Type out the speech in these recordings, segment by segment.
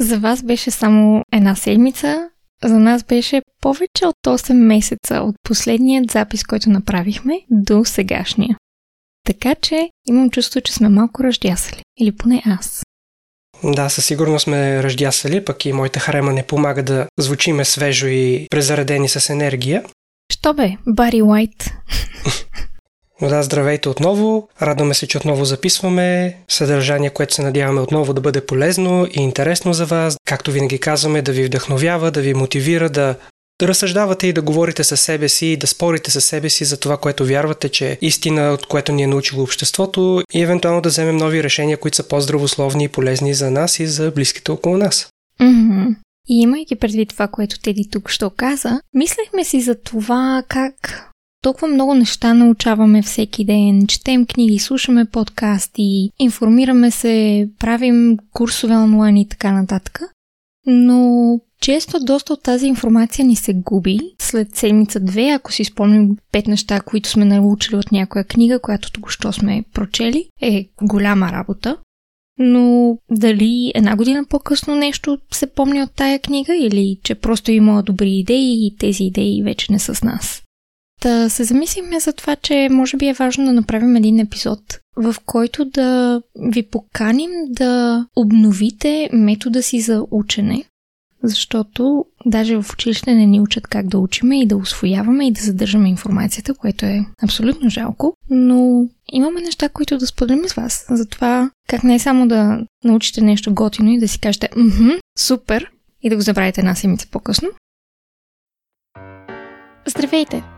За вас беше само една седмица, за нас беше повече от 8 месеца от последният запис, който направихме, до сегашния. Така че имам чувство, че сме малко ръждясали. Или поне аз. Да, със сигурност сме ръждясали, пък и моята харема не помага да звучиме свежо и презаредени с енергия. Що бе, Бари Уайт? Но да, здравейте отново. Радваме се, че отново записваме съдържание, което се надяваме отново да бъде полезно и интересно за вас. Както винаги казваме, да ви вдъхновява, да ви мотивира, да да разсъждавате и да говорите със себе си, да спорите със себе си за това, което вярвате, че е истина, от което ни е научило обществото и евентуално да вземем нови решения, които са по-здравословни и полезни за нас и за близките около нас. Mm-hmm. И имайки предвид това, което Теди тук ще каза, мислехме си за това как толкова много неща научаваме всеки ден, четем книги, слушаме подкасти, информираме се, правим курсове онлайн и така нататък. Но често доста от тази информация ни се губи след седмица-две, ако си спомним пет неща, които сме научили от някоя книга, която току-що сме прочели, е голяма работа. Но дали една година по-късно нещо се помни от тая книга или че просто има добри идеи и тези идеи вече не са с нас? Да се замислиме за това, че може би е важно да направим един епизод, в който да ви поканим да обновите метода си за учене, защото даже в училище не ни учат как да учиме и да освояваме и да задържаме информацията, което е абсолютно жалко, но имаме неща, които да споделим с вас. Затова как не е само да научите нещо готино и да си кажете «Мхм, супер!» и да го забравите една седмица по-късно. Здравейте!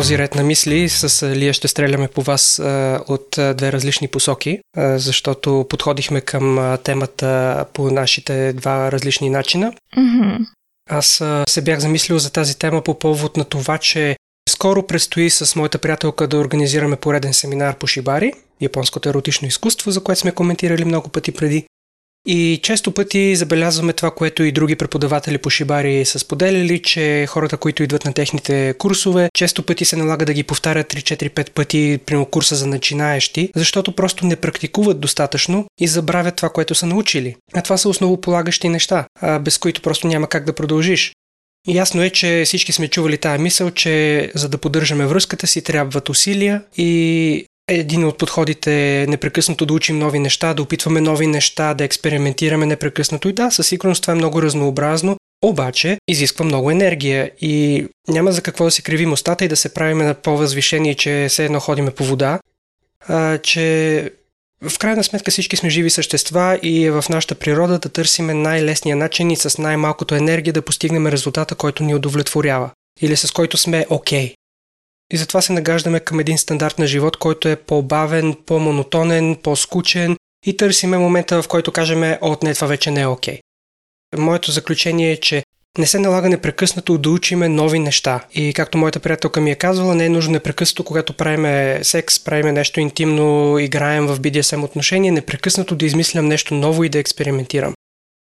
този ред на мисли с Лия ще стреляме по вас а, от а, две различни посоки, а, защото подходихме към а, темата по нашите два различни начина. Mm-hmm. Аз а, се бях замислил за тази тема по повод на това, че скоро предстои с моята приятелка да организираме пореден семинар по шибари, японското еротично изкуство, за което сме коментирали много пъти преди. И често пъти забелязваме това, което и други преподаватели по шибари са споделяли, че хората, които идват на техните курсове, често пъти се налага да ги повтарят 3-4-5 пъти при курса за начинаещи, защото просто не практикуват достатъчно и забравят това, което са научили. А това са основополагащи неща, без които просто няма как да продължиш. Ясно е, че всички сме чували тая мисъл, че за да поддържаме връзката си трябват усилия и един от подходите е непрекъснато да учим нови неща, да опитваме нови неща, да експериментираме непрекъснато. И да, със сигурност това е много разнообразно, обаче изисква много енергия и няма за какво да се кривим устата и да се правиме на по-възвишение, че все едно ходиме по вода, а, че в крайна сметка всички сме живи същества и е в нашата природа да търсиме най-лесния начин и с най-малкото енергия да постигнем резултата, който ни удовлетворява или с който сме окей. Okay. И затова се нагаждаме към един стандарт на живот, който е по-бавен, по-монотонен, по-скучен и търсиме момента, в който кажем, от не, това вече не е окей. Okay. Моето заключение е, че не се налага непрекъснато да учиме нови неща. И както моята приятелка ми е казвала, не е нужно непрекъснато, когато правиме секс, правиме нещо интимно, играем в BDSM отношения, непрекъснато да измислям нещо ново и да експериментирам.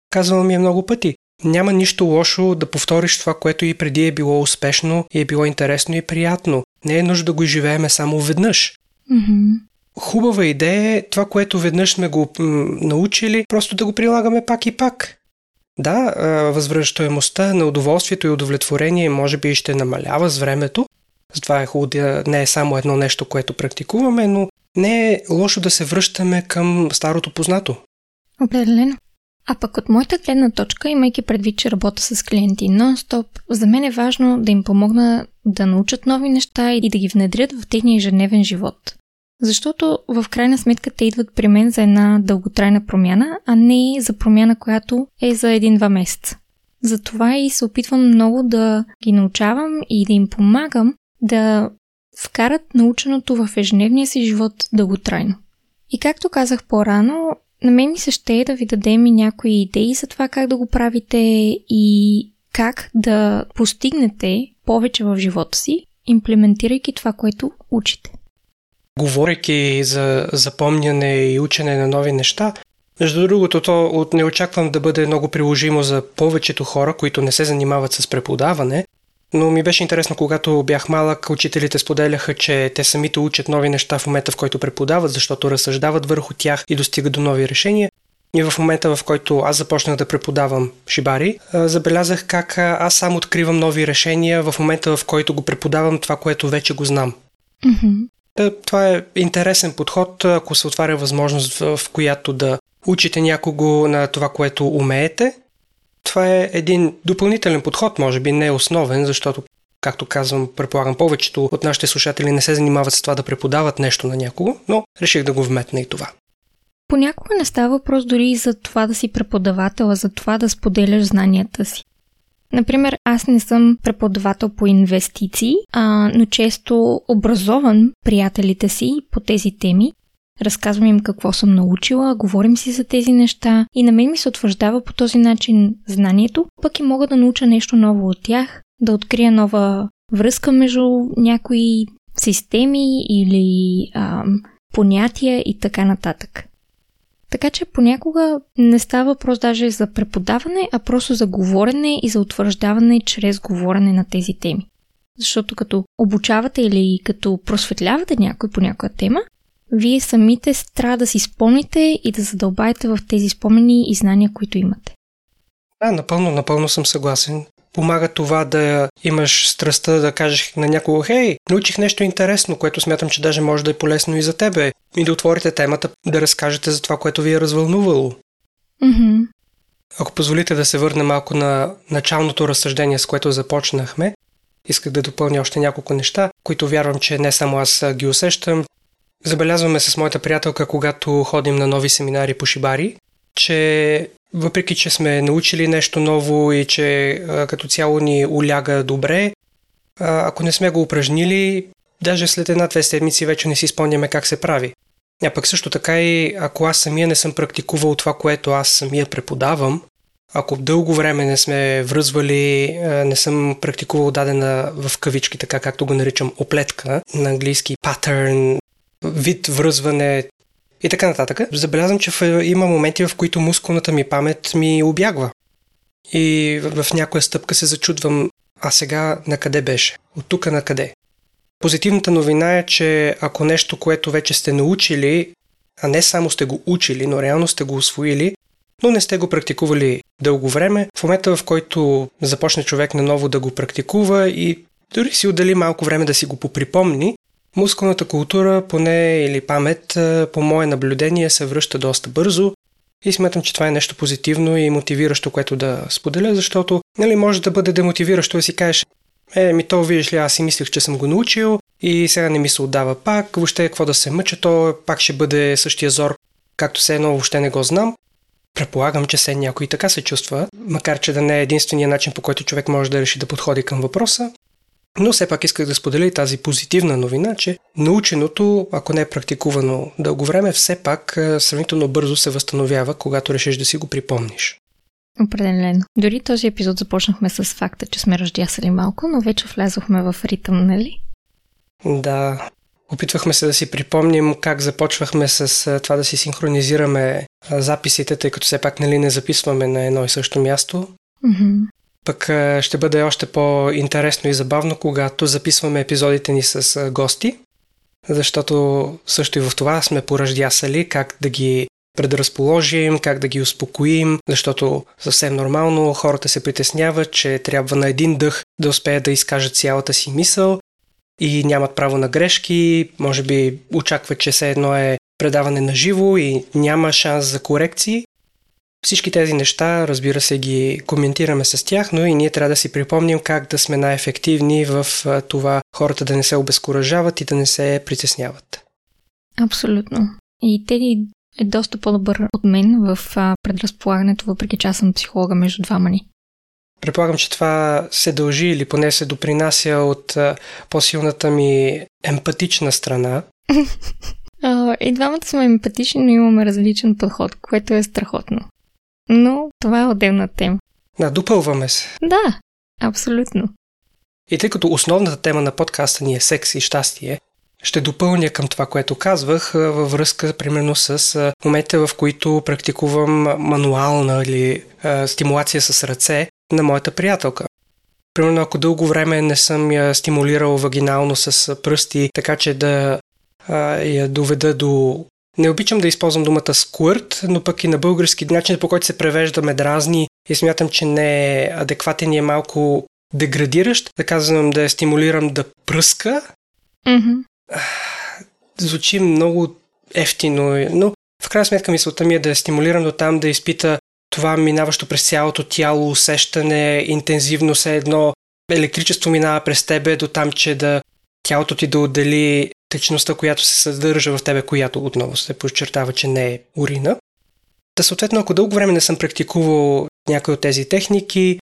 Казвала ми е много пъти. Няма нищо лошо да повториш това, което и преди е било успешно и е било интересно и приятно. Не е нужда да го изживееме само веднъж. Mm-hmm. Хубава идея е това, което веднъж сме го м- научили, просто да го прилагаме пак и пак. Да, възвръщаемостта на удоволствието и удовлетворение може би ще намалява с времето. Затова е хубаво да не е само едно нещо, което практикуваме, но не е лошо да се връщаме към старото познато. Определено. А пък от моята гледна точка, имайки предвид, че работя с клиенти нон-стоп, за мен е важно да им помогна да научат нови неща и да ги внедрят в техния ежедневен живот. Защото в крайна сметка те идват при мен за една дълготрайна промяна, а не за промяна, която е за един-два месеца. Затова и се опитвам много да ги научавам и да им помагам да вкарат наученото в ежедневния си живот дълготрайно. И както казах по-рано, на мен ми се ще е да ви дадем и някои идеи за това как да го правите и как да постигнете повече в живота си, имплементирайки това, което учите. Говорейки за запомняне и учене на нови неща, между другото, то не очаквам да бъде много приложимо за повечето хора, които не се занимават с преподаване, но ми беше интересно, когато бях малък, учителите споделяха, че те самите учат нови неща в момента, в който преподават, защото разсъждават върху тях и достигат до нови решения. И в момента, в който аз започнах да преподавам шибари, забелязах как аз сам откривам нови решения в момента, в който го преподавам това, което вече го знам. Mm-hmm. Това е интересен подход, ако се отваря възможност, в която да учите някого на това, което умеете. Това е един допълнителен подход, може би не е основен, защото, както казвам, предполагам, повечето от нашите слушатели не се занимават с това да преподават нещо на някого, но реших да го вметна и това. Понякога не става въпрос дори и за това да си преподавател, а за това да споделяш знанията си. Например, аз не съм преподавател по инвестиции, а, но често образован приятелите си по тези теми. Разказвам им какво съм научила, говорим си за тези неща и на мен ми се утвърждава по този начин знанието, пък и мога да науча нещо ново от тях, да открия нова връзка между някои системи или а, понятия и така нататък. Така че понякога не става въпрос даже за преподаване, а просто за говорене и за утвърждаване чрез говорене на тези теми. Защото като обучавате или като просветлявате някой по някоя тема, вие самите трябва да си спомните и да задълбаете в тези спомени и знания, които имате. Да, напълно, напълно съм съгласен помага това да имаш страстта да кажеш на някого, хей, научих нещо интересно, което смятам, че даже може да е полезно и за тебе. И да отворите темата, да разкажете за това, което ви е развълнувало. Mm-hmm. Ако позволите да се върна малко на началното разсъждение, с което започнахме, исках да допълня още няколко неща, които вярвам, че не само аз ги усещам. Забелязваме с моята приятелка, когато ходим на нови семинари по шибари, че въпреки, че сме научили нещо ново и че като цяло ни уляга добре, ако не сме го упражнили, даже след една-две седмици вече не си спомняме как се прави. А пък също така и ако аз самия не съм практикувал това, което аз самия преподавам, ако дълго време не сме връзвали, не съм практикувал дадена в кавички, така както го наричам, оплетка, на английски патърн, вид връзване, и така нататък. Забелязвам, че има моменти, в които мускулната ми памет ми обягва. И в някоя стъпка се зачудвам, а сега на къде беше? От тук на къде? Позитивната новина е, че ако нещо, което вече сте научили, а не само сте го учили, но реално сте го освоили, но не сте го практикували дълго време, в момента в който започне човек наново да го практикува и дори си отдели малко време да си го поприпомни, Мускулната култура, поне или памет, по мое наблюдение, се връща доста бързо и смятам, че това е нещо позитивно и мотивиращо, което да споделя, защото нали, може да бъде демотивиращо да си кажеш е, ми то виждаш ли, аз си мислех, че съм го научил и сега не ми се отдава пак, въобще какво да се мъча, то пак ще бъде същия зор, както се едно въобще не го знам. Предполагам, че се някой така се чувства, макар че да не е единствения начин по който човек може да реши да подходи към въпроса. Но все пак исках да споделя и тази позитивна новина, че наученото, ако не е практикувано дълго време, все пак сравнително бързо се възстановява, когато решиш да си го припомниш. Определено. Дори този епизод започнахме с факта, че сме ръждясали малко, но вече влязохме в ритъм, нали? Да. Опитвахме се да си припомним как започвахме с това да си синхронизираме записите, тъй като все пак нали не записваме на едно и също място. Mm-hmm. Пък ще бъде още по-интересно и забавно, когато записваме епизодите ни с гости, защото също и в това сме пораждясали как да ги предразположим, как да ги успокоим, защото съвсем нормално хората се притесняват, че трябва на един дъх да успеят да изкажат цялата си мисъл и нямат право на грешки, може би очакват, че все едно е предаване на живо и няма шанс за корекции, всички тези неща, разбира се, ги коментираме с тях, но и ние трябва да си припомним как да сме най-ефективни в това хората да не се обезкуражават и да не се притесняват. Абсолютно. И Теди е доста по-добър от мен в предразполагането, въпреки че аз съм психолога между двама ни. Предполагам, че това се дължи или поне се допринася от по-силната ми емпатична страна. и двамата сме емпатични, но имаме различен подход, което е страхотно. Но това е отделна тема. Да, допълваме се. Да, абсолютно. И тъй като основната тема на подкаста ни е секс и щастие, ще допълня към това, което казвах във връзка, примерно, с моментите, в които практикувам мануална или а, стимулация с ръце на моята приятелка. Примерно, ако дълго време не съм я стимулирал вагинално с пръсти, така че да а, я доведа до... Не обичам да използвам думата сквърт, но пък и на български начин, по който се превежда ме дразни и смятам, че не е адекватен и е малко деградиращ. Да казвам да я стимулирам да пръска. Mm-hmm. Звучи много ефтино, но в крайна сметка мисълта ми е да я стимулирам до там да изпита това минаващо през цялото тяло усещане, интензивно се едно електричество минава през тебе до там, че да тялото ти да отдели течността, която се съдържа в тебе, която отново се подчертава, че не е урина. Та съответно, ако дълго време не съм практикувал някои от тези техники,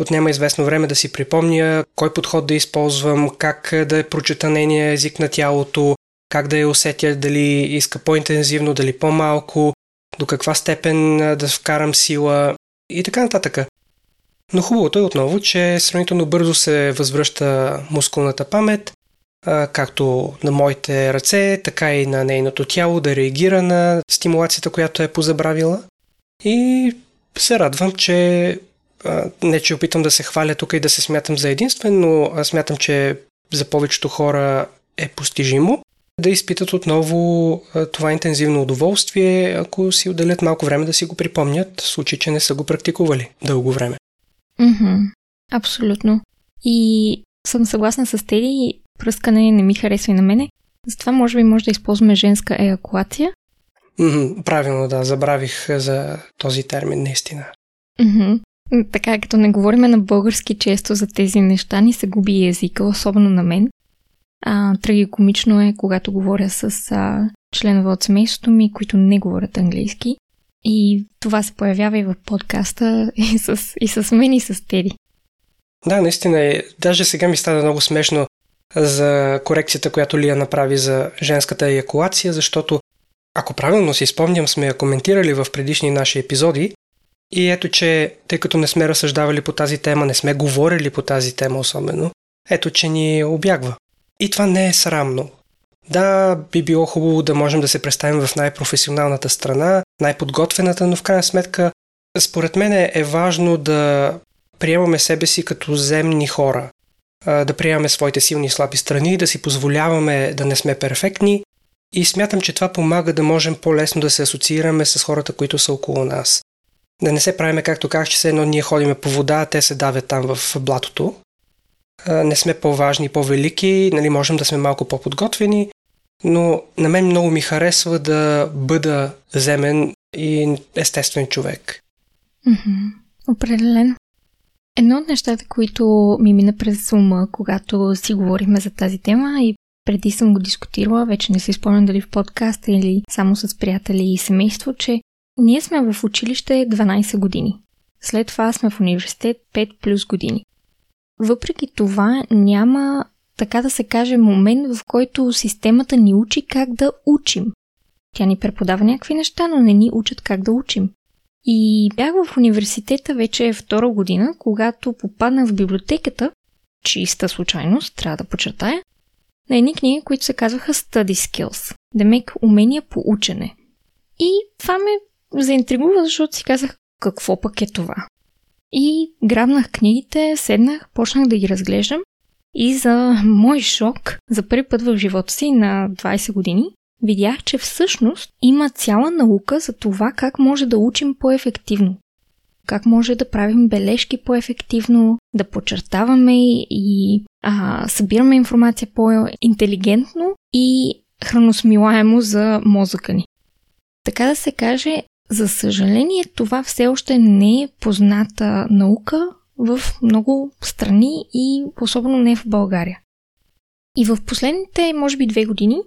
отнема известно време да си припомня кой подход да използвам, как да прочета нейния език на тялото, как да я усетя, дали иска по-интензивно, дали по-малко, до каква степен да вкарам сила и така нататък. Но хубавото е отново, че сравнително бързо се възвръща мускулната памет, както на моите ръце, така и на нейното тяло да реагира на стимулацията, която е позабравила. И се радвам, че не че опитам да се хваля тук и да се смятам за единствен, но смятам, че за повечето хора е постижимо да изпитат отново това интензивно удоволствие, ако си отделят малко време да си го припомнят, в случай, че не са го практикували дълго време. Mm-hmm. Абсолютно. И съм съгласна с Теди, пръскане не ми харесва и на мене. Затова може би може да използваме женска еякулация. Mm-hmm, правилно, да, забравих за този термин, наистина. Mm-hmm. Така, като не говориме на български често за тези неща, ни се губи езика, особено на мен. А, трагикомично е, когато говоря с а, членове от семейството ми, които не говорят английски. И това се появява и в подкаста, и с, и с мен, и с Теди. Да, наистина е. Даже сега ми стана много смешно за корекцията, която Лия направи за женската еякулация, защото ако правилно си спомням, сме я коментирали в предишни наши епизоди. И ето, че тъй като не сме разсъждавали по тази тема, не сме говорили по тази тема особено, ето, че ни обягва. И това не е срамно. Да, би било хубаво да можем да се представим в най-професионалната страна, най-подготвената, но в крайна сметка, според мен е важно да приемаме себе си като земни хора, да приемаме своите силни и слаби страни, да си позволяваме да не сме перфектни и смятам, че това помага да можем по-лесно да се асоциираме с хората, които са около нас. Да не се правиме както как, че се едно ние ходиме по вода, а те се давят там в блатото, не сме по-важни, по-велики, нали, можем да сме малко по-подготвени, но на мен много ми харесва да бъда земен и естествен човек. Определено. Едно от нещата, които ми мина през ума, когато си говорихме за тази тема и преди съм го дискутирала, вече не се спомням дали в подкаста или само с приятели и семейство, че ние сме в училище 12 години. След това сме в университет 5 плюс години. Въпреки това няма, така да се каже, момент, в който системата ни учи как да учим. Тя ни преподава някакви неща, но не ни учат как да учим. И бях в университета вече втора година, когато попаднах в библиотеката, чиста случайност, трябва да почертая, на едни книги, които се казваха Study Skills, демек умения по учене. И това ме заинтригува, защото си казах, какво пък е това? И грабнах книгите, седнах, почнах да ги разглеждам и за мой шок, за първи път в живота си на 20 години, видях, че всъщност има цяла наука за това как може да учим по-ефективно. Как може да правим бележки по-ефективно, да подчертаваме и а, събираме информация по-интелигентно и храносмилаемо за мозъка ни. Така да се каже, за съжаление, това все още не е позната наука в много страни и особено не в България. И в последните, може би, две години,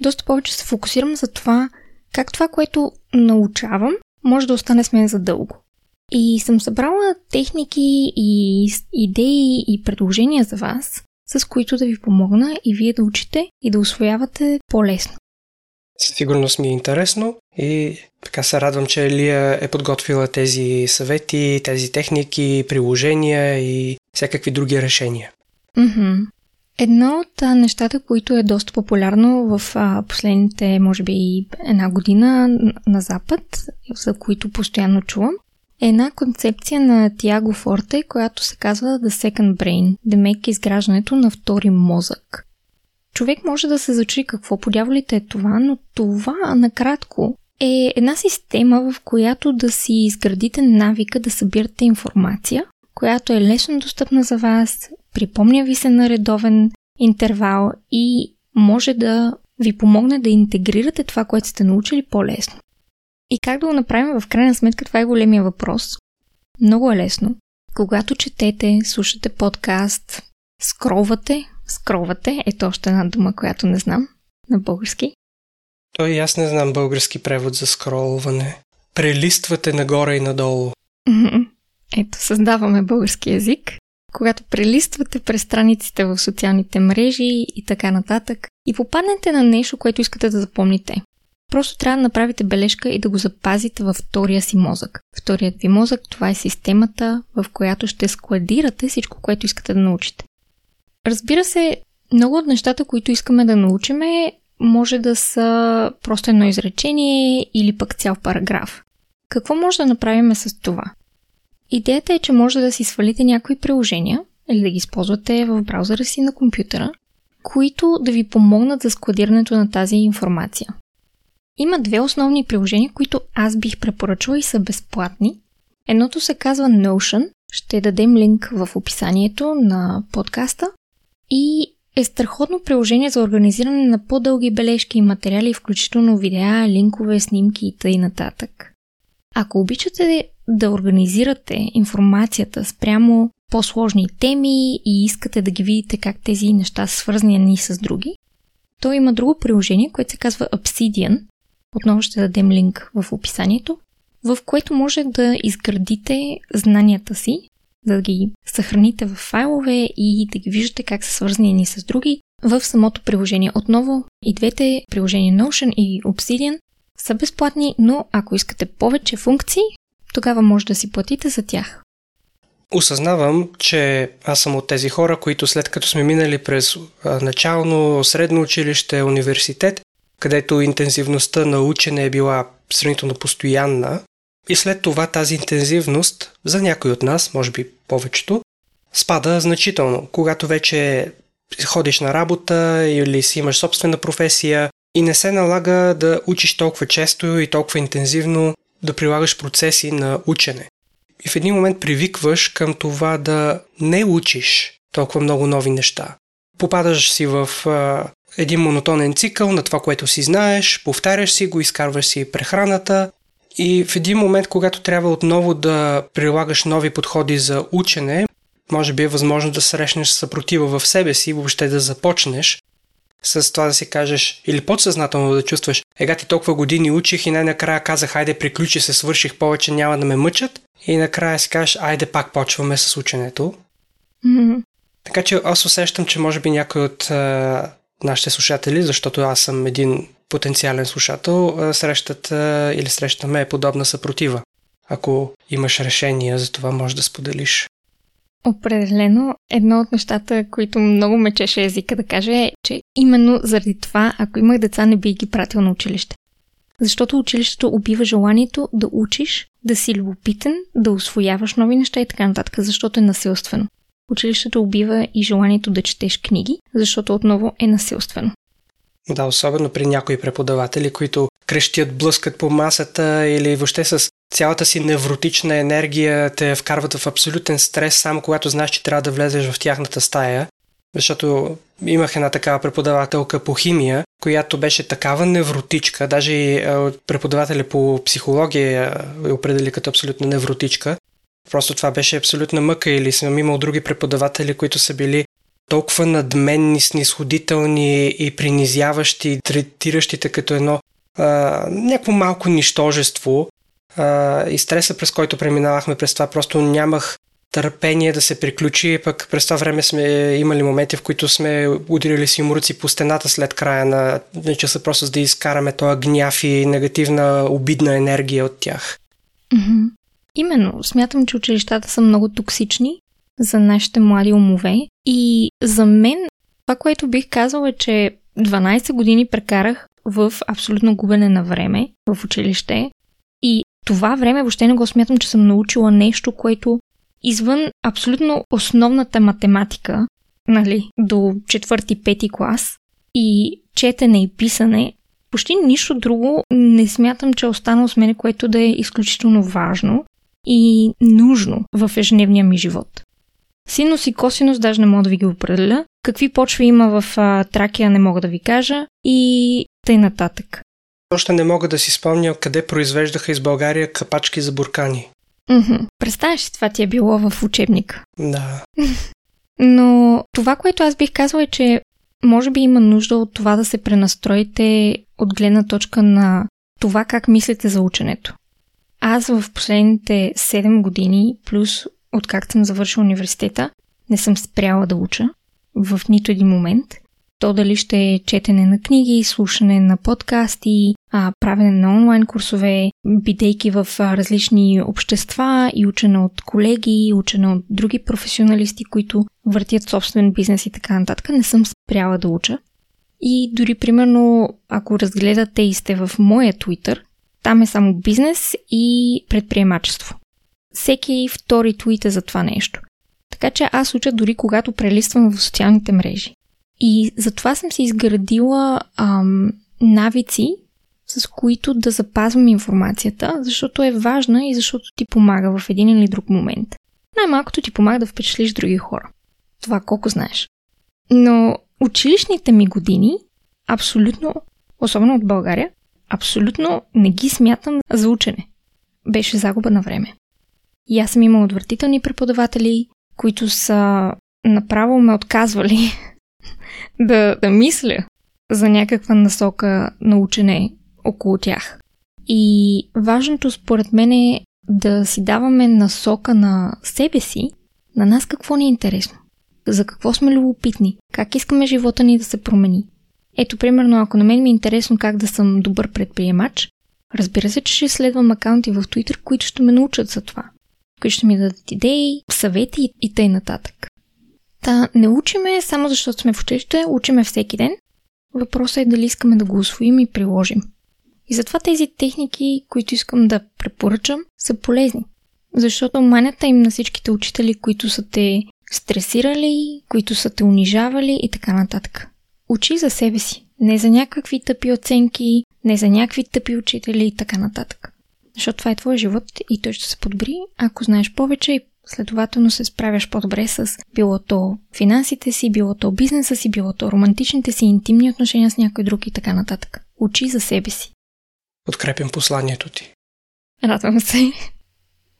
доста повече се фокусирам за това, как това, което научавам, може да остане с мен задълго. И съм събрала техники и идеи и предложения за вас, с които да ви помогна и вие да учите и да освоявате по-лесно. Със сигурност ми е интересно и така се радвам, че Елия е подготвила тези съвети, тези техники, приложения и всякакви други решения. Mm-hmm. Едно от нещата, които е доста популярно в последните, може би, една година на Запад, за които постоянно чувам, е една концепция на Тиаго Форте, която се казва The Second Brain, демек изграждането на втори мозък. Човек може да се зачи какво подявалите е това, но това накратко е една система, в която да си изградите навика да събирате информация, която е лесно достъпна за вас, припомня ви се на редовен интервал и може да ви помогне да интегрирате това, което сте научили по-лесно. И как да го направим в крайна сметка, това е големия въпрос. Много е лесно. Когато четете, слушате подкаст, скровате, скровате, ето още една дума, която не знам на български. Той аз не знам български превод за скролване. Прелиствате нагоре и надолу. Ето, създаваме български язик. Когато прелиствате през страниците в социалните мрежи и така нататък и попаднете на нещо, което искате да запомните. Просто трябва да направите бележка и да го запазите във втория си мозък. Вторият ви мозък това е системата, в която ще складирате всичко, което искате да научите. Разбира се, много от нещата, които искаме да научиме, може да са просто едно изречение или пък цял параграф. Какво може да направим с това? Идеята е, че може да си свалите някои приложения или да ги използвате в браузъра си на компютъра, които да ви помогнат за складирането на тази информация. Има две основни приложения, които аз бих препоръчала и са безплатни. Едното се казва Notion, ще дадем линк в описанието на подкаста и е страхотно приложение за организиране на по-дълги бележки и материали, включително видеа, линкове, снимки и т.н. Ако обичате да организирате информацията спрямо по-сложни теми и искате да ги видите как тези неща са свързани с други, то има друго приложение, което се казва Obsidian. Отново ще дадем линк в описанието, в което може да изградите знанията си, да ги съхраните в файлове и да ги виждате как са свързани ни с други в самото приложение. Отново и двете приложения Notion и Obsidian са безплатни, но ако искате повече функции, тогава може да си платите за тях. Осъзнавам, че аз съм от тези хора, които след като сме минали през начално, средно училище, университет, където интензивността на учене е била сравнително постоянна, и след това тази интензивност, за някой от нас, може би повечето, спада значително. Когато вече ходиш на работа или си имаш собствена професия и не се налага да учиш толкова често и толкова интензивно да прилагаш процеси на учене. И в един момент привикваш към това да не учиш толкова много нови неща. Попадаш си в а, един монотонен цикъл на това, което си знаеш, повтаряш си го, изкарваш си прехраната и в един момент, когато трябва отново да прилагаш нови подходи за учене, може би е възможно да срещнеш съпротива в себе си и въобще да започнеш с това да си кажеш или подсъзнателно да чувстваш, ега ти толкова години учих и най-накрая казах, айде приключи се, свърших повече, няма да ме мъчат и накрая си кажеш, айде пак почваме с ученето. Mm-hmm. Така че аз усещам, че може би някой от а, нашите слушатели, защото аз съм един потенциален слушател, а, срещат а, или срещаме подобна съпротива. Ако имаш решение за това, може да споделиш. Определено, едно от нещата, които много ме чеше езика да каже е, че именно заради това, ако имах деца, не бих ги пратил на училище. Защото училището убива желанието да учиш, да си любопитен, да освояваш нови неща и така нататък, защото е насилствено. Училището убива и желанието да четеш книги, защото отново е насилствено. Да, особено при някои преподаватели, които крещят, блъскат по масата или въобще с цялата си невротична енергия те вкарват в абсолютен стрес, само когато знаеш, че трябва да влезеш в тяхната стая. Защото имах една такава преподавателка по химия, която беше такава невротичка, даже и преподавателя по психология я определи като абсолютно невротичка. Просто това беше абсолютна мъка или съм имал други преподаватели, които са били толкова надменни, снисходителни и принизяващи, третиращите като едно а, някакво малко нищожество, а, и стреса, през който преминавахме през това, просто нямах търпение да се приключи, пък през това време сме имали моменти, в които сме ударили си мурци по стената след края на часа, просто за да изкараме този гняв и негативна, обидна енергия от тях. Mm-hmm. Именно, смятам, че училищата са много токсични за нашите млади умове и за мен това, което бих казала е, че 12 години прекарах в абсолютно губене на време в училище и това време въобще не го смятам, че съм научила нещо, което извън абсолютно основната математика, нали, до четвърти-пети клас и четене и писане, почти нищо друго не смятам, че е останало с мен, което да е изключително важно и нужно в ежедневния ми живот. Синус и косинус даже не мога да ви ги определя. Какви почви има в а, Тракия не мога да ви кажа и тъй нататък. Още не мога да си спомня къде произвеждаха из България капачки за буркани. Mm-hmm. Представяш си, това ти е било в учебник. Да. Но това, което аз бих казала е, че може би има нужда от това да се пренастроите от гледна точка на това как мислите за ученето. Аз в последните 7 години, плюс откакто съм завършила университета, не съм спряла да уча в нито един момент. То дали ще е четене на книги, слушане на подкасти, а, правене на онлайн курсове, бидейки в различни общества и учене от колеги, учене от други професионалисти, които въртят собствен бизнес и така нататък, не съм спряла да уча. И дори, примерно, ако разгледате и сте в моя Twitter, там е само бизнес и предприемачество. Всеки втори твит е за това нещо. Така че аз уча дори когато прелиствам в социалните мрежи. И затова съм си изградила ам, навици, с които да запазвам информацията, защото е важна и защото ти помага в един или друг момент. Най-малкото ти помага да впечатлиш други хора. Това колко знаеш. Но училищните ми години, абсолютно, особено от България, абсолютно не ги смятам за учене. Беше загуба на време. И аз съм имала отвратителни преподаватели, които са направо ме отказвали да, да мисля за някаква насока на учене около тях. И важното според мен е да си даваме насока на себе си, на нас какво ни е интересно, за какво сме любопитни, как искаме живота ни да се промени. Ето, примерно, ако на мен ми е интересно как да съм добър предприемач, разбира се, че ще следвам акаунти в Twitter, които ще ме научат за това които ще ми дадат идеи, съвети и тъй нататък. Та не учиме само защото сме в училище, учиме всеки ден. Въпросът е дали искаме да го освоим и приложим. И затова тези техники, които искам да препоръчам, са полезни. Защото манята им на всичките учители, които са те стресирали, които са те унижавали и така нататък. Учи за себе си, не за някакви тъпи оценки, не за някакви тъпи учители и така нататък. Защото това е твой живот и той ще се подобри, ако знаеш повече и следователно се справяш по-добре с било то финансите си, било то бизнеса си, било то романтичните си, интимни отношения с някой друг и така нататък. Учи за себе си. Подкрепям посланието ти. Радвам се.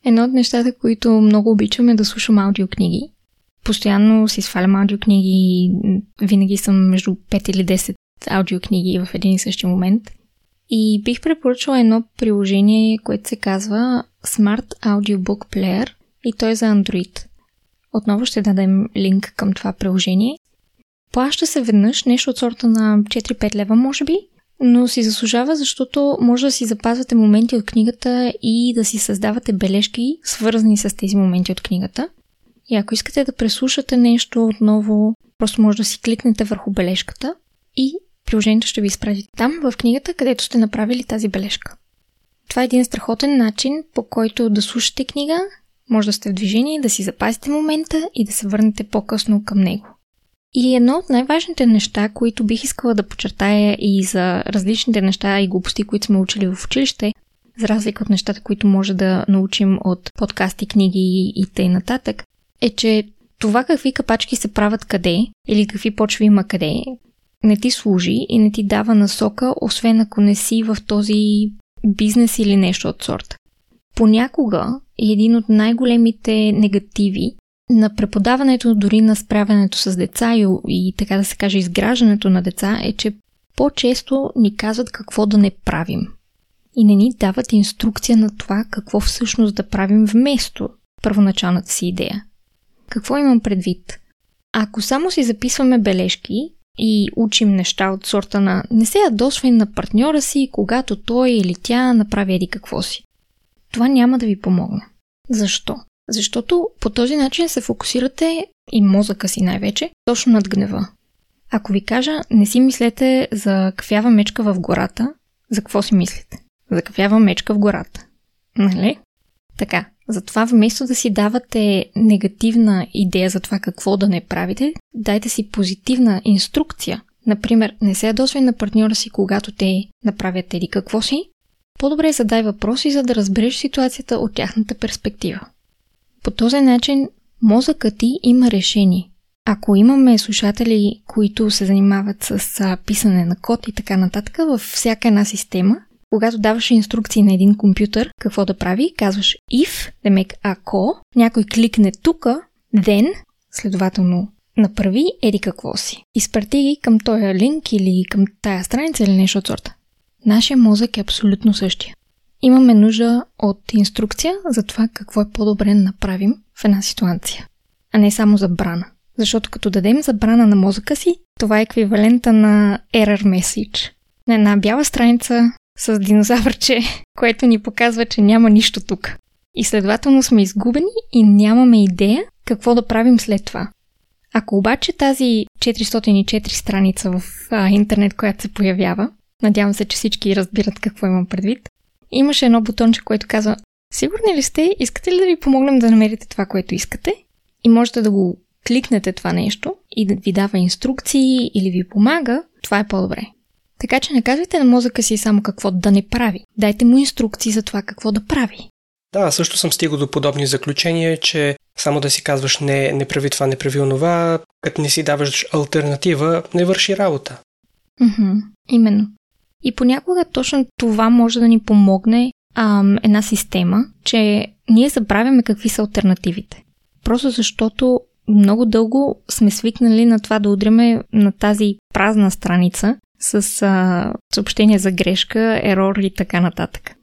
Едно от нещата, които много обичам е да слушам аудиокниги. Постоянно си свалям аудиокниги, винаги съм между 5 или 10 аудиокниги в един и същи момент. И бих препоръчала едно приложение, което се казва Smart Audiobook Player и то е за Android. Отново ще дадем линк към това приложение. Плаща се веднъж, нещо от сорта на 4-5 лева, може би, но си заслужава, защото може да си запазвате моменти от книгата и да си създавате бележки, свързани с тези моменти от книгата. И ако искате да преслушате нещо отново, просто може да си кликнете върху бележката и приложението ще ви изпрати там, в книгата, където сте направили тази бележка. Това е един страхотен начин, по който да слушате книга, може да сте в движение, да си запазите момента и да се върнете по-късно към него. И едно от най-важните неща, които бих искала да подчертая и за различните неща и глупости, които сме учили в училище, за разлика от нещата, които може да научим от подкасти, книги и т.н. нататък, е, че това какви капачки се правят къде или какви почви има къде, не ти служи и не ти дава насока, освен ако не си в този бизнес или нещо от сорта. Понякога един от най-големите негативи на преподаването, дори на справянето с деца и, и така да се каже изграждането на деца е, че по-често ни казват какво да не правим. И не ни дават инструкция на това какво всъщност да правим вместо първоначалната си идея. Какво имам предвид? Ако само си записваме бележки и учим неща от сорта на не се ядосвай на партньора си, когато той или тя направи еди какво си. Това няма да ви помогне. Защо? Защото по този начин се фокусирате и мозъка си най-вече точно над гнева. Ако ви кажа, не си мислете за кафява мечка в гората, за какво си мислите? За кафява мечка в гората. Нали? Така, затова вместо да си давате негативна идея за това какво да не правите, дайте си позитивна инструкция. Например, не се ядосвай на партньора си, когато те направят еди какво си. По-добре задай въпроси, за да разбереш ситуацията от тяхната перспектива. По този начин мозъкът ти има решение. Ако имаме слушатели, които се занимават с писане на код и така нататък, във всяка една система когато даваш инструкции на един компютър какво да прави, казваш if, демек ако някой кликне тука, then, следователно направи еди какво си. Изпрати ги към този линк или към тая страница или нещо от сорта. Нашия мозък е абсолютно същия. Имаме нужда от инструкция за това какво е по-добре да направим в една ситуация, а не само забрана. Защото като дадем забрана на мозъка си, това е еквивалента на error message. На една бяла страница с динозавърче, което ни показва, че няма нищо тук. И следователно сме изгубени и нямаме идея какво да правим след това. Ако обаче тази 404 страница в а, интернет, която се появява, надявам се, че всички разбират какво имам предвид, имаше едно бутонче, което казва Сигурни ли сте? Искате ли да ви помогнем да намерите това, което искате? И можете да го кликнете това нещо и да ви дава инструкции или ви помага, това е по-добре. Така че не казвайте на мозъка си само какво да не прави. Дайте му инструкции за това какво да прави. Да, също съм стигал до подобни заключения, че само да си казваш не, не прави това, не прави онова, като не си даваш альтернатива, не върши работа. Мхм, именно. И понякога точно това може да ни помогне ам, една система, че ние забравяме какви са альтернативите. Просто защото много дълго сме свикнали на това да удриме на тази празна страница с а, съобщения за грешка, ерор и така нататък.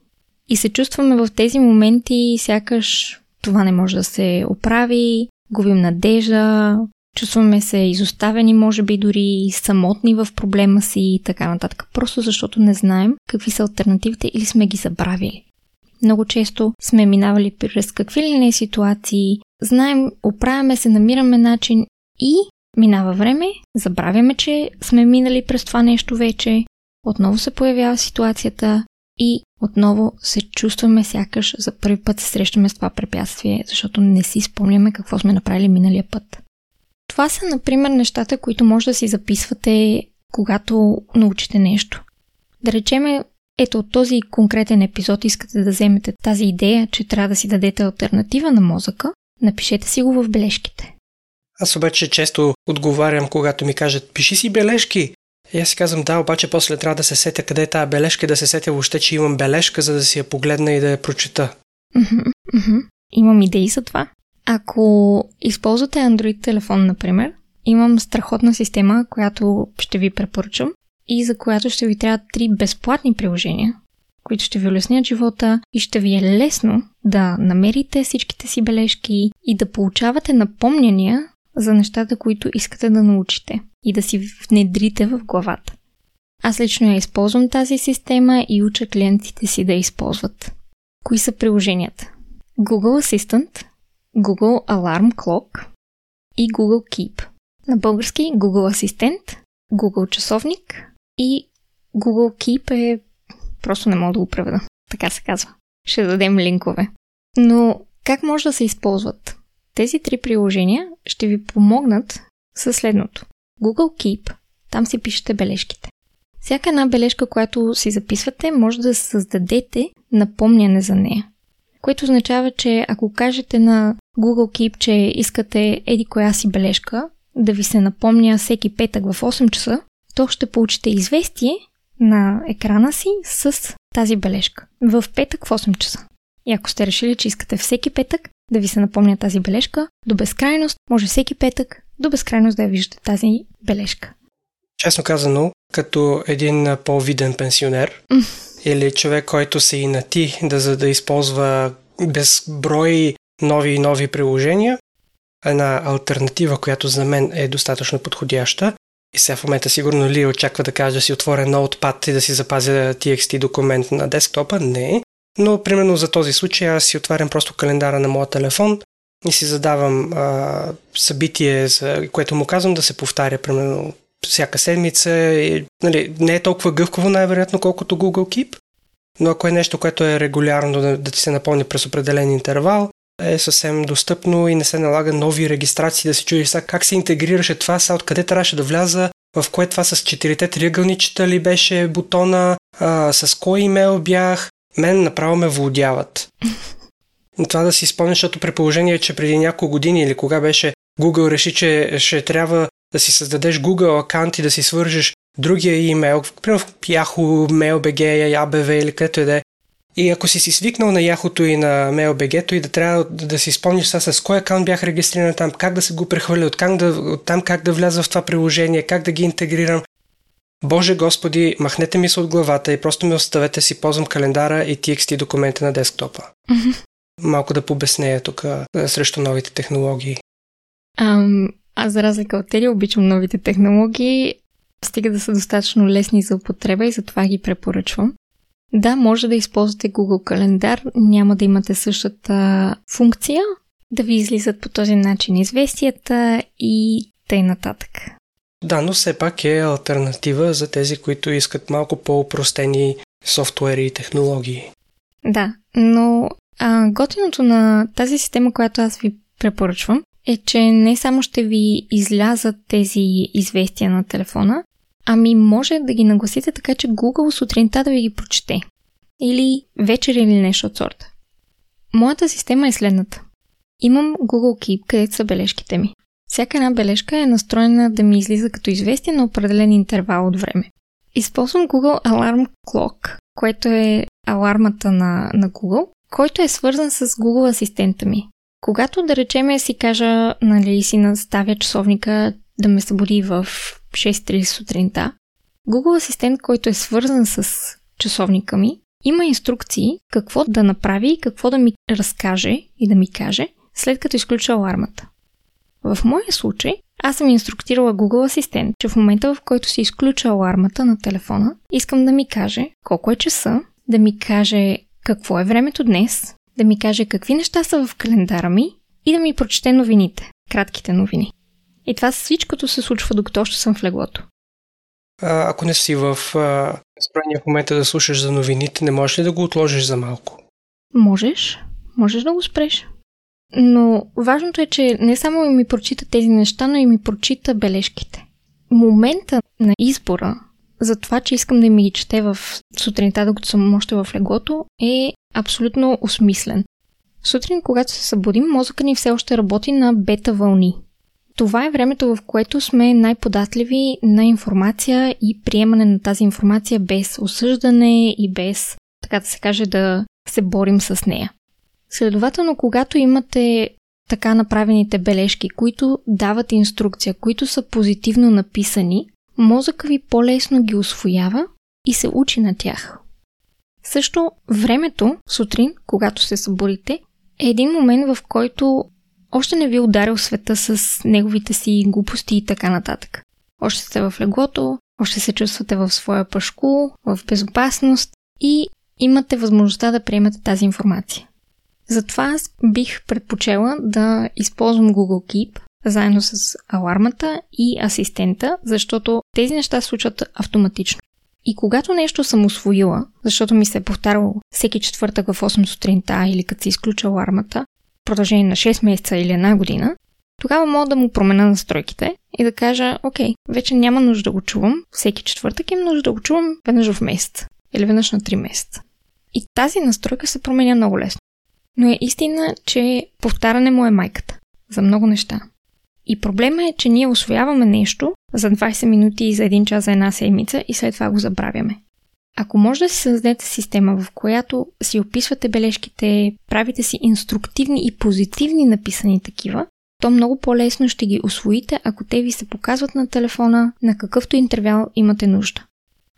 И се чувстваме в тези моменти, сякаш това не може да се оправи, губим надежда, чувстваме се изоставени, може би дори самотни в проблема си и така нататък, просто защото не знаем какви са альтернативите или сме ги забравили. Много често сме минавали през какви ли не ситуации, знаем, оправяме се, намираме начин и Минава време, забравяме, че сме минали през това нещо вече, отново се появява ситуацията и отново се чувстваме сякаш за първи път се срещаме с това препятствие, защото не си спомняме какво сме направили миналия път. Това са, например, нещата, които може да си записвате, когато научите нещо. Да речеме, ето от този конкретен епизод искате да вземете тази идея, че трябва да си дадете альтернатива на мозъка, напишете си го в бележките. Аз обаче често отговарям, когато ми кажат, пиши си бележки. И аз си казвам, да, обаче после трябва да се сетя къде е тази бележка и да се сетя въобще, че имам бележка, за да си я погледна и да я прочита. Имам идеи за това. Ако използвате Android телефон, например, имам страхотна система, която ще ви препоръчам и за която ще ви трябва три безплатни приложения, които ще ви улеснят живота и ще ви е лесно да намерите всичките си бележки и да получавате напомняния за нещата, които искате да научите и да си внедрите в главата. Аз лично я използвам тази система и уча клиентите си да използват. Кои са приложенията? Google Assistant, Google Alarm Clock и Google Keep. На български Google Асистент, Google Часовник и Google Keep е... Просто не мога да го преведа. Така се казва. Ще дадем линкове. Но как може да се използват? Тези три приложения ще ви помогнат със следното. Google Keep, там си пишете бележките. Всяка една бележка, която си записвате, може да създадете напомняне за нея. Което означава, че ако кажете на Google Keep, че искате еди коя си бележка да ви се напомня всеки петък в 8 часа, то ще получите известие на екрана си с тази бележка в петък в 8 часа. И ако сте решили, че искате всеки петък да ви се напомня тази бележка, до безкрайност, може всеки петък, до безкрайност да я виждате тази бележка. Честно казано, като един по-виден пенсионер mm. или човек, който се инати да, за да използва безброй нови и нови приложения. Една альтернатива, която за мен е достатъчно подходяща. И сега в момента сигурно ли очаква да кажа да си отворя Notepad и да си запазя TXT документ на десктопа? Не. Но примерно за този случай аз си отварям просто календара на моя телефон и си задавам а, събитие, за което му казвам да се повтаря примерно всяка седмица. И, нали, не е толкова гъвково най-вероятно, колкото Google Keep, но ако е нещо, което е регулярно да, да ти се напълни през определен интервал, е съвсем достъпно и не се налага нови регистрации да се чудиш сега как се интегрираше това, сега откъде трябваше да вляза, в кое това с четирите триъгълничета ли беше бутона, а, с кой имейл бях, мен направо ме владяват. Това да си спомняш, защото при положение, че преди няколко години или кога беше Google реши, че ще трябва да си създадеш Google аккаунт и да си свържеш другия имейл, примерно в Yahoo, MailBG, ABV или където и да е. И ако си си свикнал на Яхото и на MailBG, и да трябва да, да си спомниш сега с кой аккаунт бях регистриран там, как да се го прехвърля, от, да, от там как да вляза в това приложение, как да ги интегрирам. Боже Господи, махнете ми се от главата и просто ми оставете си ползвам календара и TXT документа на десктопа. Малко да побеснея тук срещу новите технологии. Ам, аз за разлика от Тели обичам новите технологии, стига да са достатъчно лесни за употреба и затова ги препоръчвам. Да, може да използвате Google календар, няма да имате същата функция, да ви излизат по този начин известията и тъй нататък. Да, но все пак е альтернатива за тези, които искат малко по-упростени софтуери и технологии. Да, но а, готиното на тази система, която аз ви препоръчвам, е, че не само ще ви излязат тези известия на телефона, ами може да ги нагласите така, че Google сутринта да ви ги прочете. Или вечер или нещо от сорта. Моята система е следната. Имам Google Keep, където са бележките ми. Всяка една бележка е настроена да ми излиза като известие на определен интервал от време. Използвам Google Alarm Clock, което е алармата на, на Google, който е свързан с Google асистента ми. Когато, да речеме, си кажа, нали, си наставя часовника да ме събуди в 6.30 сутринта, Google Асистент, който е свързан с часовника ми, има инструкции какво да направи и какво да ми разкаже и да ми каже, след като изключа алармата. В моя случай, аз съм инструктирала Google Асистент, че в момента в който си изключа алармата на телефона, искам да ми каже колко е часа, да ми каже какво е времето днес, да ми каже какви неща са в календара ми и да ми прочете новините, кратките новини. И това всичкото се случва докато още съм в леглото. А, ако не си в настроение в момента да слушаш за новините, не можеш ли да го отложиш за малко? Можеш. Можеш да го спреш. Но важното е, че не само ми прочита тези неща, но и ми прочита бележките. Момента на избора за това, че искам да ми ги чете в сутринта, докато съм още в леглото, е абсолютно осмислен. Сутрин, когато се събудим, мозъка ни все още работи на бета вълни. Това е времето, в което сме най-податливи на информация и приемане на тази информация без осъждане и без, така да се каже, да се борим с нея. Следователно, когато имате така направените бележки, които дават инструкция, които са позитивно написани, мозъка ви по-лесно ги освоява и се учи на тях. Също времето, сутрин, когато се събудите, е един момент, в който още не ви е ударил света с неговите си глупости и така нататък. Още сте в леглото, още се чувствате в своя пашку, в безопасност и имате възможността да приемете тази информация. Затова аз бих предпочела да използвам Google Keep заедно с алармата и асистента, защото тези неща случват автоматично. И когато нещо съм освоила, защото ми се е повтаряло всеки четвъртък в 8 сутринта или като се изключа алармата, продължение на 6 месеца или една година, тогава мога да му променя настройките и да кажа, окей, вече няма нужда да го чувам всеки четвъртък, имам нужда да го чувам веднъж в месец или веднъж на 3 месеца. И тази настройка се променя много лесно. Но е истина, че повтаряне му е майката за много неща. И проблема е, че ние освояваме нещо за 20 минути и за 1 час за една седмица и след това го забравяме. Ако може да си създадете система, в която си описвате бележките, правите си инструктивни и позитивни написани такива, то много по-лесно ще ги освоите, ако те ви се показват на телефона на какъвто интервал имате нужда.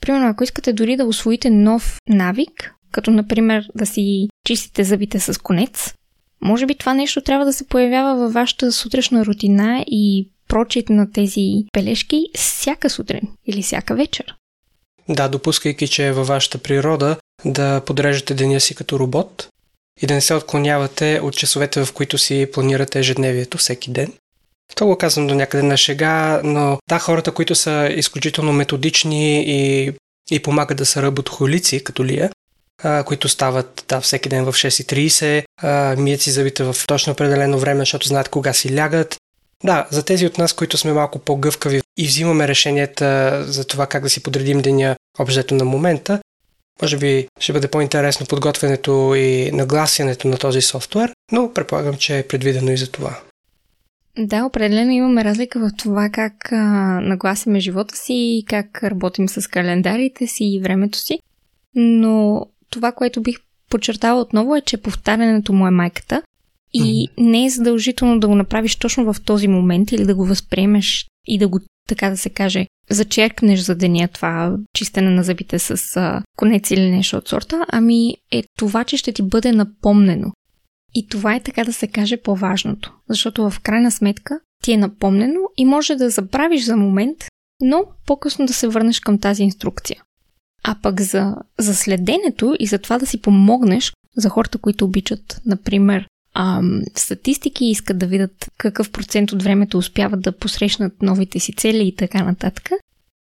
Примерно, ако искате дори да освоите нов навик, като например да си чистите зъбите с конец, Може би това нещо трябва да се появява във вашата сутрешна рутина и прочит на тези бележки всяка сутрин или всяка вечер. Да, допускайки, че е във вашата природа да подреждате деня си като робот и да не се отклонявате от часовете, в които си планирате ежедневието всеки ден. Това го казвам до някъде на шега, но да, хората, които са изключително методични и, и помагат да са работохолици, като Лия, а, които стават да, всеки ден в 6.30, а, мият си зъбите в точно определено време, защото знаят кога си лягат. Да, за тези от нас, които сме малко по-гъвкави и взимаме решенията за това как да си подредим деня обжето на момента, може би ще бъде по-интересно подготвянето и нагласянето на този софтуер, но предполагам, че е предвидено и за това. Да, определено имаме разлика в това как а, нагласиме живота си, как работим с календарите си и времето си, но това, което бих подчертала отново е, че повтарянето му е майката и не е задължително да го направиш точно в този момент или да го възприемеш и да го, така да се каже, зачеркнеш за деня това чистене на зъбите с а, конец или нещо от сорта, ами е това, че ще ти бъде напомнено. И това е така да се каже по-важното, защото в крайна сметка ти е напомнено и може да забравиш за момент, но по-късно да се върнеш към тази инструкция. А пък за, за следенето и за това да си помогнеш за хората, които обичат, например, ам, статистики искат да видят какъв процент от времето успяват да посрещнат новите си цели и така нататък,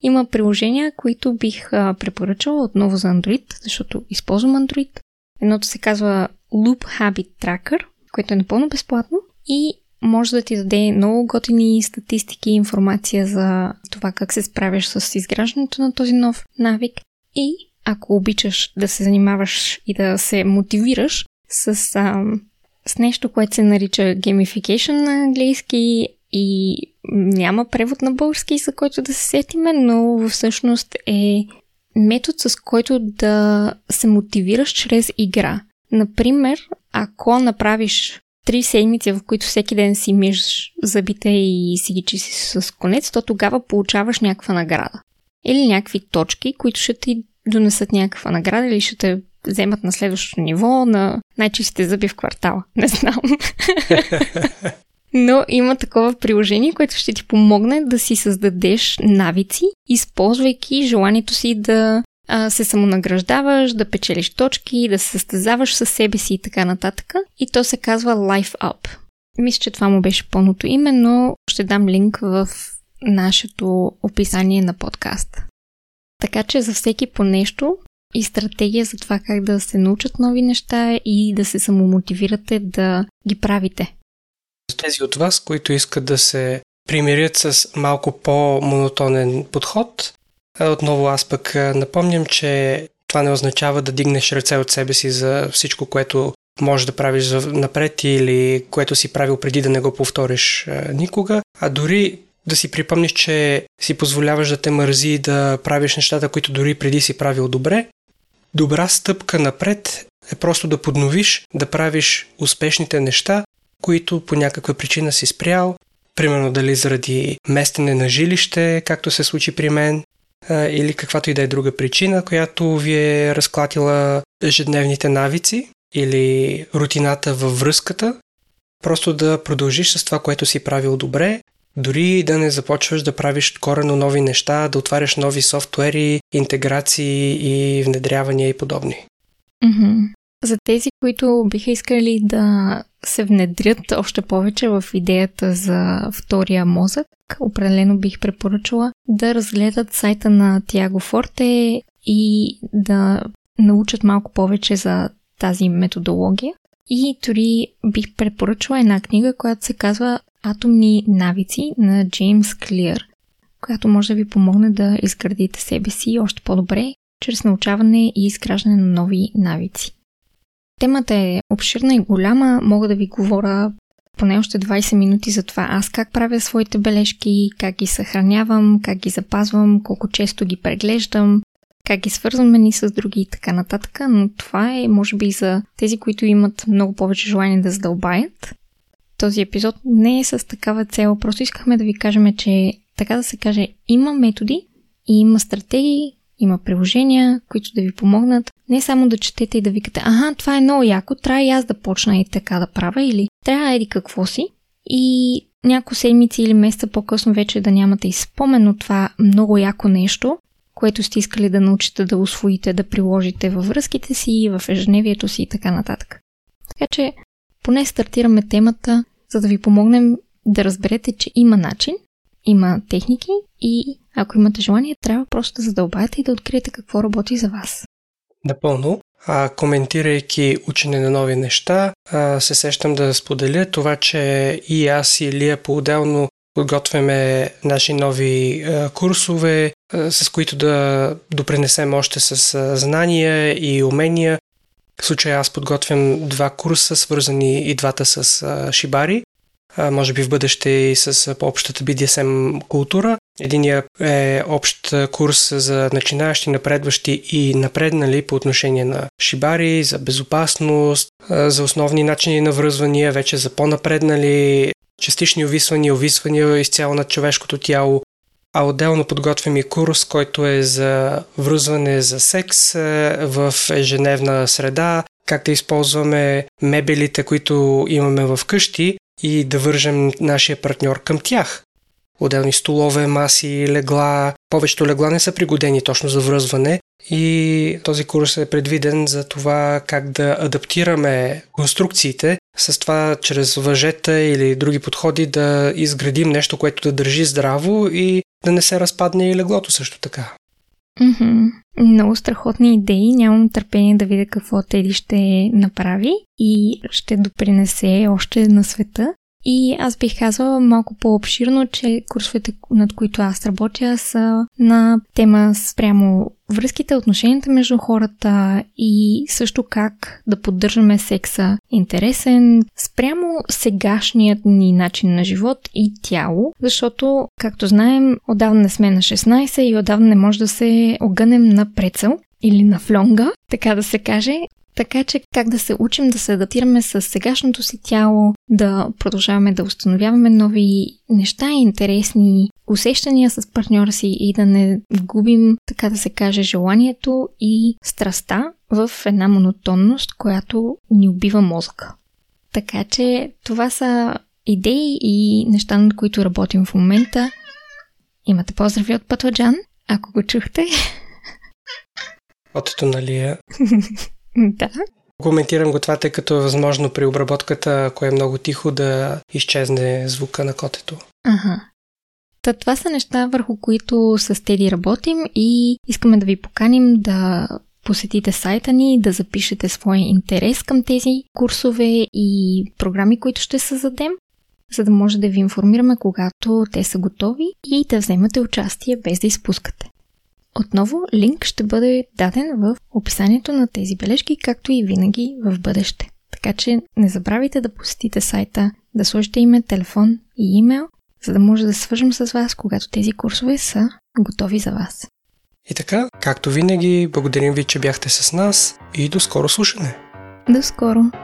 има приложения, които бих а, препоръчала отново за Android, защото използвам Android. Едното се казва Loop Habit Tracker, което е напълно безплатно и може да ти даде много готини статистики и информация за това как се справяш с изграждането на този нов навик и ако обичаш да се занимаваш и да се мотивираш с, а, с нещо, което се нарича gamification на английски и няма превод на български, за който да се сетиме, но всъщност е метод, с който да се мотивираш чрез игра. Например, ако направиш три седмици, в които всеки ден си миеш зъбите и си ги чистиш с конец, то тогава получаваш някаква награда. Или някакви точки, които ще ти донесат някаква награда или ще те вземат на следващото ниво на най-чистите зъби в квартала. Не знам. Но има такова приложение, което ще ти помогне да си създадеш навици, използвайки желанието си да а, се самонаграждаваш, да печелиш точки, да се състезаваш със себе си и така нататък. И то се казва Life Up. Мисля, че това му беше пълното име, но ще дам линк в нашето описание на подкаст. Така че за всеки по нещо и стратегия за това как да се научат нови неща и да се самомотивирате да ги правите. Тези от вас, които искат да се примирят с малко по-монотонен подход, отново аз пък напомням, че това не означава да дигнеш ръце от себе си за всичко, което можеш да правиш напред или което си правил преди да не го повториш никога, а дори да си припомниш, че си позволяваш да те мързи да правиш нещата, които дори преди си правил добре. Добра стъпка напред е просто да подновиш, да правиш успешните неща, които по някаква причина си спрял, примерно дали заради местене на жилище, както се случи при мен, или каквато и да е друга причина, която ви е разклатила ежедневните навици или рутината във връзката, просто да продължиш с това, което си правил добре, дори да не започваш да правиш корено нови неща, да отваряш нови софтуери, интеграции и внедрявания и подобни. Mm-hmm. За тези, които биха искали да се внедрят още повече в идеята за втория мозък, определено бих препоръчала да разгледат сайта на Тиаго Форте и да научат малко повече за тази методология. И дори бих препоръчала една книга, която се казва Атомни навици на Джеймс Клир, която може да ви помогне да изградите себе си още по-добре, чрез научаване и изграждане на нови навици. Темата е обширна и голяма, мога да ви говоря поне още 20 минути за това аз как правя своите бележки, как ги съхранявам, как ги запазвам, колко често ги преглеждам, как ги свързваме ни с други и така нататък, но това е може би за тези, които имат много повече желание да задълбаят. Този епизод не е с такава цел, просто искахме да ви кажем, че така да се каже, има методи и има стратегии, Има приложения, които да ви помогнат не само да четете и да викате, ага, това е много яко, трябва и аз да почна и така да правя, или трябва еди какво си. И няколко седмици или месеца по-късно вече да нямате изпомено това много яко нещо, което сте искали да научите да освоите, да приложите във връзките си, в ежедневието си и така нататък. Така че поне стартираме темата, за да ви помогнем да разберете, че има начин, има техники и ако имате желание, трябва просто да задълбаете и да откриете какво работи за вас. Напълно. А, коментирайки учене на нови неща, а, се сещам да споделя това, че и аз и Лия по-отделно подготвяме наши нови а, курсове, а, с които да допринесем още с а, знания и умения. В случая аз подготвям два курса, свързани и двата с а, шибари може би в бъдеще и с по-общата BDSM култура. Единият е общ курс за начинаещи, напредващи и напреднали по отношение на шибари, за безопасност, за основни начини на връзвания, вече за по-напреднали, частични увисвания, увисвания изцяло на човешкото тяло, а отделно подготвям и курс, който е за връзване за секс в ежедневна среда, как да използваме мебелите, които имаме в къщи, и да вържем нашия партньор към тях. Отделни столове, маси, легла. Повечето легла не са пригодени точно за връзване и този курс е предвиден за това как да адаптираме конструкциите, с това чрез въжета или други подходи да изградим нещо, което да държи здраво и да не се разпадне и леглото също така. Mm-hmm. Много страхотни идеи. Нямам търпение да видя какво Теди ще направи и ще допринесе още на света. И аз бих казала малко по-обширно, че курсовете, над които аз работя, са на тема спрямо връзките, отношенията между хората и също как да поддържаме секса интересен спрямо сегашният ни начин на живот и тяло, защото, както знаем, отдавна не сме на 16 и отдавна не може да се огънем на прецел или на флонга, така да се каже, така че как да се учим да се адаптираме с сегашното си тяло, да продължаваме да установяваме нови неща интересни усещания с партньора си и да не губим, така да се каже, желанието и страста в една монотонност, която ни убива мозъка. Така че това са идеи и неща, над които работим в момента. Имате поздрави от Пътладжан, ако го чухте. Отето нали е? Да. Коментирам го това, тъй като е възможно при обработката, ако е много тихо, да изчезне звука на котето. Ага. Та, това са неща, върху които с Теди работим и искаме да ви поканим да посетите сайта ни, да запишете своя интерес към тези курсове и програми, които ще създадем, за да може да ви информираме, когато те са готови и да вземате участие без да изпускате. Отново линк ще бъде даден в описанието на тези бележки, както и винаги в бъдеще. Така че не забравяйте да посетите сайта, да сложите име, телефон и имейл, за да може да свържем с вас, когато тези курсове са готови за вас. И така, както винаги, благодарим ви, че бяхте с нас и до скоро слушане. До скоро!